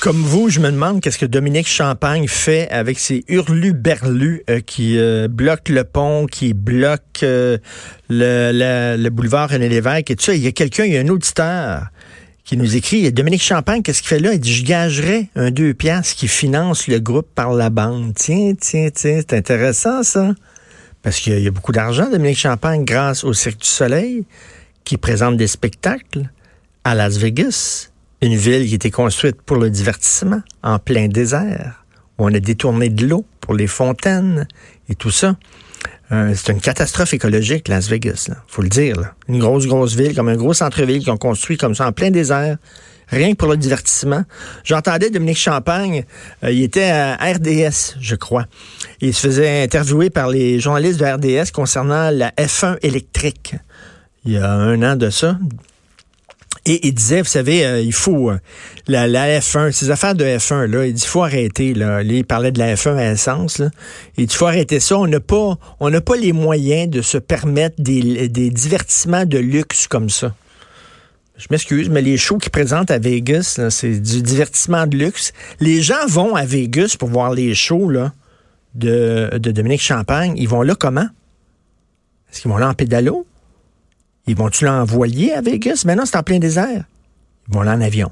Comme vous, je me demande qu'est-ce que Dominique Champagne fait avec ses hurlus-berlus euh, qui euh, bloquent le pont, qui bloquent euh, le, le, le, boulevard René Lévesque et tout ça. Il y a quelqu'un, il y a un auditeur qui nous écrit, Dominique Champagne, qu'est-ce qu'il fait là? Il dit, je gagerais un deux piastres qui finance le groupe par la bande. Tiens, tiens, tiens, c'est intéressant ça. Parce qu'il y a beaucoup d'argent, Dominique Champagne, grâce au Cirque du Soleil, qui présente des spectacles à Las Vegas, une ville qui été construite pour le divertissement, en plein désert, où on a détourné de l'eau pour les fontaines et tout ça. Euh, c'est une catastrophe écologique, Las Vegas, là, faut le dire. Une grosse, grosse ville, comme un gros centre-ville qu'on construit comme ça en plein désert, rien que pour le divertissement. J'entendais Dominique Champagne, euh, il était à RDS, je crois. Il se faisait interviewer par les journalistes de RDS concernant la F1 électrique. Il y a un an de ça, et il disait, vous savez, euh, il faut euh, la, la, F1, ces affaires de F1 là, il dit faut arrêter là. il parlait de la F1 à essence. Il dit faut arrêter ça. On n'a pas, on n'a pas les moyens de se permettre des, des divertissements de luxe comme ça. Je m'excuse, mais les shows qu'ils présentent à Vegas, c'est du divertissement de luxe. Les gens vont à Vegas pour voir les shows là, de, de Dominique Champagne. Ils vont là comment? Est-ce qu'ils vont là en pédalo? Ils vont-tu l'envoyer à Vegas? Maintenant, c'est en plein désert. Ils vont là en avion.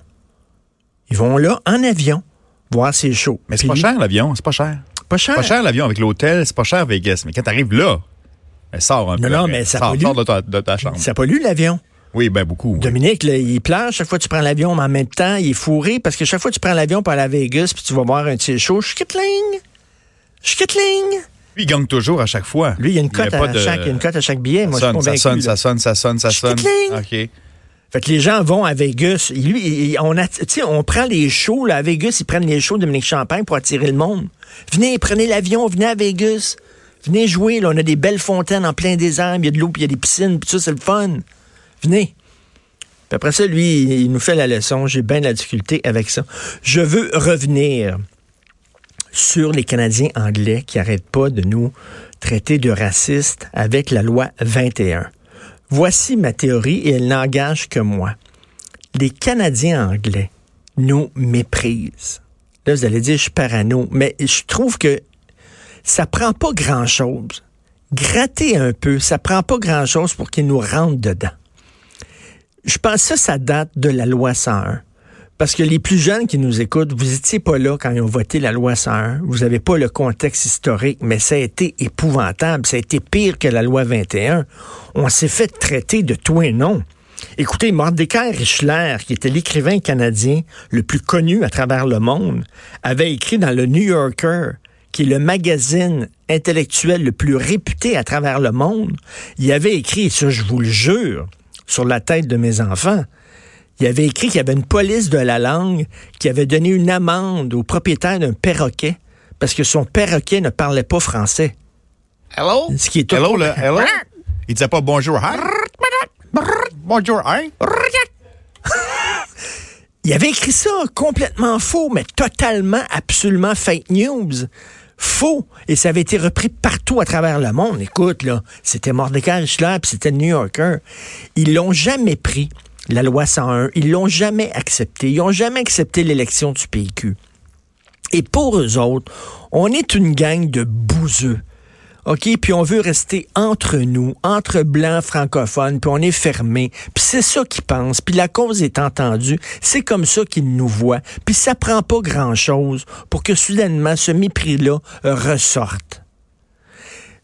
Ils vont là en avion voir ces shows. Mais c'est pas cher l'avion, c'est pas cher. Pas cher. Pas cher l'avion avec l'hôtel, c'est pas cher Vegas. Mais quand t'arrives là, elle sort un non, peu. Non, mais ça sort, pollue. Sort de ta, de ta chambre. Ça pollue l'avion. Oui, ben beaucoup. Dominique, là, il plage chaque fois que tu prends l'avion, mais en même temps, il est fourré parce que chaque fois que tu prends l'avion pour aller à Vegas puis tu vas voir un de ces shows, schkittling, schkittling. Lui, il gagne toujours à chaque fois. Lui, il y a une cote, à, de... à chaque billet. Moi, ça sonne, je suis ça sonne, ça sonne, ça sonne, ça sonne. OK. Fait que les gens vont à Vegas. Lui, on, a, on prend les shows là, à Vegas, ils prennent les shows de Dominique Champagne pour attirer le monde. Venez, prenez l'avion, venez à Vegas. Venez jouer, là, on a des belles fontaines en plein désert, il y a de l'eau, puis il y a des piscines, puis ça, c'est le fun. Venez. Puis après ça, lui, il nous fait la leçon. J'ai bien de la difficulté avec ça. Je veux revenir sur les Canadiens anglais qui n'arrêtent pas de nous traiter de racistes avec la loi 21. Voici ma théorie et elle n'engage que moi. Les Canadiens anglais nous méprisent. Là, vous allez dire, je suis parano, mais je trouve que ça prend pas grand-chose. Gratter un peu, ça prend pas grand-chose pour qu'ils nous rentrent dedans. Je pense que ça, ça date de la loi 101. Parce que les plus jeunes qui nous écoutent, vous n'étiez pas là quand ils ont voté la loi 101. Vous n'avez pas le contexte historique, mais ça a été épouvantable. Ça a été pire que la loi 21. On s'est fait traiter de tout et non. Écoutez, Mordecai Richler, qui était l'écrivain canadien le plus connu à travers le monde, avait écrit dans le New Yorker, qui est le magazine intellectuel le plus réputé à travers le monde, il avait écrit, et ça je vous le jure, sur la tête de mes enfants, il avait écrit qu'il y avait une police de la langue qui avait donné une amende au propriétaire d'un perroquet parce que son perroquet ne parlait pas français. Hello? Ce qui est tout... Hello, le, hello? Il disait pas bonjour, hi? Bonjour, hi? Il avait écrit ça complètement faux, mais totalement, absolument fake news. Faux. Et ça avait été repris partout à travers le monde. Écoute, là, c'était Mordecai Richler, puis c'était New Yorker. Ils l'ont jamais pris la loi 101. Ils l'ont jamais accepté. Ils n'ont jamais accepté l'élection du PQ. Et pour eux autres, on est une gang de bouseux. OK, puis on veut rester entre nous, entre blancs francophones, puis on est fermé. Puis c'est ça qu'ils pensent, puis la cause est entendue. C'est comme ça qu'ils nous voient. Puis ça prend pas grand-chose pour que soudainement ce mépris-là ressorte.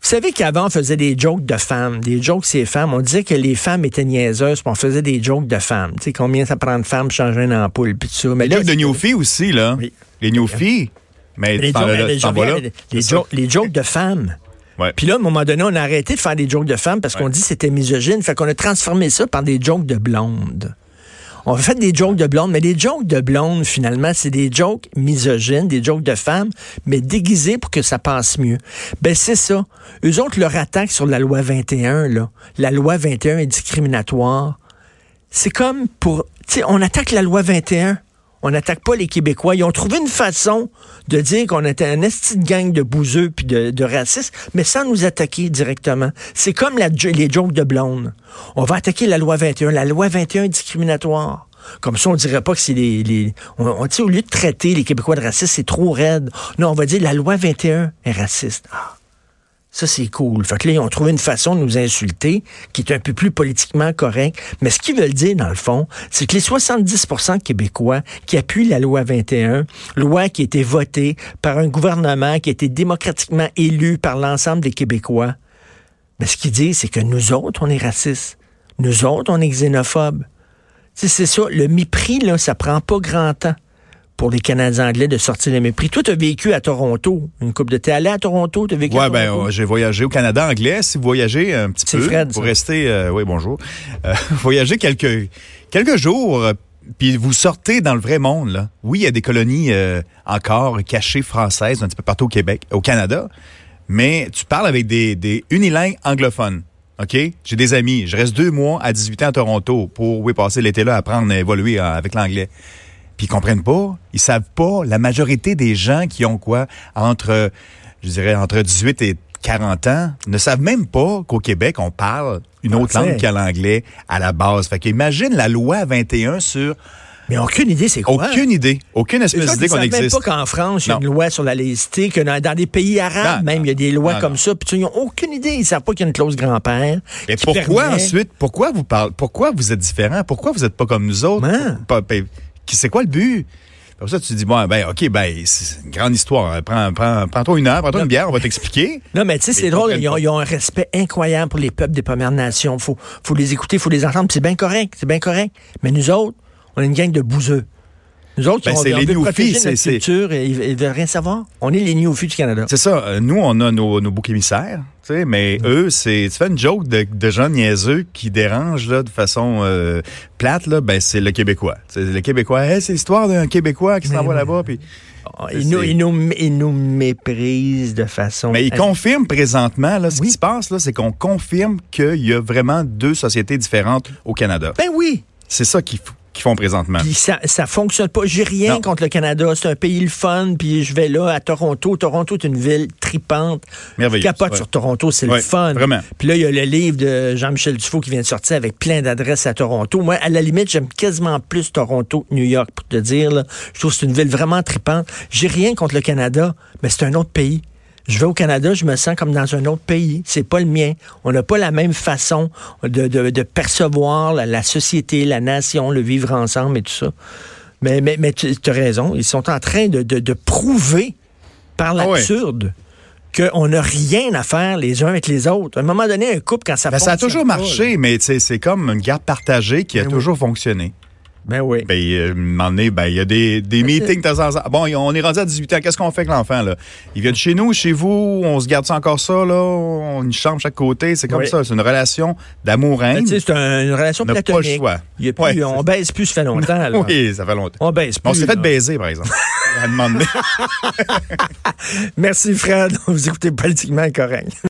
Vous savez qu'avant, on faisait des jokes de femmes, des jokes ces femmes. On disait que les femmes étaient niaiseuses, puis on faisait des jokes de femmes. Tu sais, combien ça prend de femmes pour changer une ampoule, puis tout ça. Mais les jokes de Newfie aussi, là. Oui. Les Newfie. Mais les, jokes, là, les, jokes, les jokes de femmes. Puis là, à un moment donné, on a arrêté de faire des jokes de femmes parce qu'on dit que c'était misogyne. Fait qu'on a transformé ça par des jokes de blondes. On fait des jokes de blondes, mais des jokes de blondes, finalement, c'est des jokes misogynes, des jokes de femmes, mais déguisés pour que ça passe mieux. Ben, c'est ça. Eux autres, leur attaque sur la loi 21, là, la loi 21 est discriminatoire. C'est comme pour, tu sais, on attaque la loi 21. On n'attaque pas les Québécois. Ils ont trouvé une façon de dire qu'on était un esti de gang de bouseux puis de, racistes, mais sans nous attaquer directement. C'est comme la, les jokes de blonde. On va attaquer la loi 21. La loi 21 est discriminatoire. Comme ça, on dirait pas que c'est les... les on, on- sais, au lieu de traiter les Québécois de racistes, c'est trop raide. Non, on va dire la loi 21 est raciste. Ah. Ça, c'est cool. Fait que là, ils ont trouvé une façon de nous insulter qui est un peu plus politiquement correcte. Mais ce qu'ils veulent dire, dans le fond, c'est que les 70 de Québécois qui appuient la loi 21, loi qui a été votée par un gouvernement qui a été démocratiquement élu par l'ensemble des Québécois, mais ce qu'ils disent, c'est que nous autres, on est racistes. Nous autres, on est xénophobes. C'est ça. Le mépris, là, ça prend pas grand temps pour les Canadiens anglais de sortir le mépris. Toi, tu as vécu à Toronto. Une coupe de T'es allé à Toronto? Tu as vécu à Ouais, ben, Toronto? euh, j'ai voyagé au Canada anglais. Si vous voyagez un petit peu, Fred, pour ça. rester, euh, oui, bonjour, euh, voyager quelques quelques jours, puis vous sortez dans le vrai monde. Là. Oui, il y a des colonies euh, encore cachées françaises un petit peu partout au Québec, au Canada, mais tu parles avec des, des unilingues anglophones. OK? J'ai des amis. Je reste deux mois à 18 ans à Toronto pour oui, passer l'été là, apprendre à évoluer avec l'anglais. Puis ils comprennent pas, ils savent pas. La majorité des gens qui ont quoi? Entre, je dirais, entre 18 et 40 ans ne savent même pas qu'au Québec, on parle une autre langue qu'à l'anglais à la base. Fait qu'imagine la loi 21 sur Mais aucune idée, c'est quoi? aucune idée, aucune espèce d'idée ils qu'on savent même existe. pas qu'en France, il y a une loi sur la laïcité, que dans, dans des pays arabes, Non, même, il y a des lois Non, comme non. ça. Puis ils n'ont aucune idée. Ils savent pas qu'il y a une clause grand-père. Mais pourquoi permet- ensuite, pourquoi vous parlez, pourquoi vous êtes différent? Pourquoi vous êtes pas comme nous autres? Hein? Pas- qui- C'est quoi le but? Comme ça, tu te dis, bon, ben, OK, ben, c'est une grande histoire. Prends, prends, prends-toi une heure, prends-toi une bière, on va t'expliquer. Non, mais tu sais, c'est drôle. Ils ont, pas. ils ont un respect incroyable pour les peuples des Premières Nations. Faut, faut les écouter, faut les entendre. C'est bien correct, c'est bien correct. Mais nous autres, on est une gang de bouseux. Nous autres, Ben, on, c'est on les veut protéger c'est- notre c'est- culture et ils, ils veulent rien savoir. On est les néophytes du Canada. C'est ça. euh, Nous, on a nos, nos boucs émissaires, mais eux, c'est, tu fais une joke de, de gens niaiseux qui dérangent, là, de façon euh, plate, là, ben, c'est le Québécois. C'est le Québécois. Hey, c'est l'histoire d'un Québécois qui s'en va là-bas, puis... Ils nous, ils, nous, ils nous méprisent de façon... Mais ils confirment présentement, là, ce Oui. qui se passe, là, c'est qu'on confirme qu'il y a vraiment deux sociétés différentes au Canada. Ben oui. C'est ça qu'ils f- qu'ils font présentement. Puis ça, ça fonctionne pas. J'ai rien Non. contre le Canada. C'est un pays le fun. Puis je vais là à Toronto. Toronto est une ville tripante. Merveilleux. Capote ouais. sur Toronto, c'est Ouais, le fun. vraiment. Puis là, il y a le livre de Jean-Michel Dufault qui vient de sortir avec plein d'adresses à Toronto. Moi, à la limite, j'aime quasiment plus Toronto que New York, pour te dire. Là. Je trouve que c'est une ville vraiment tripante. J'ai rien contre le Canada, mais c'est un autre pays. Je vais au Canada, je me sens comme dans un autre pays. C'est pas le mien. On n'a pas la même façon de, de- de percevoir la, la société, la nation, le vivre ensemble et tout ça. Mais, mais, mais tu as raison. Ils sont en train de, de- de prouver par Ah ouais. l'absurde qu'on n'a rien à faire les uns avec les autres. À un moment donné, un couple, quand ça Ben, ça a toujours marché, mais c'est comme une garde partagée qui a Ben oui. toujours fonctionné. Ben oui. Ben, euh, un moment donné, ben, il y a des, des meetings de temps en temps. Bon, on est rendu à 18 ans. Qu'est-ce qu'on fait avec l'enfant, là? Il vient de chez nous, chez vous, on se garde ça encore ça, là? On une chambre chaque côté. C'est comme Oui. ça. C'est une relation d'amour Ben, haine c'est un- une relation On n'a pas le platonique. choix. Il y a plus- Ouais, on baise plus, ça fait longtemps. là. Oui, ça fait longtemps. On baise plus. On s'est fait baiser, par exemple. à. Merci, Fred. Vous écoutez Politiquement Correct.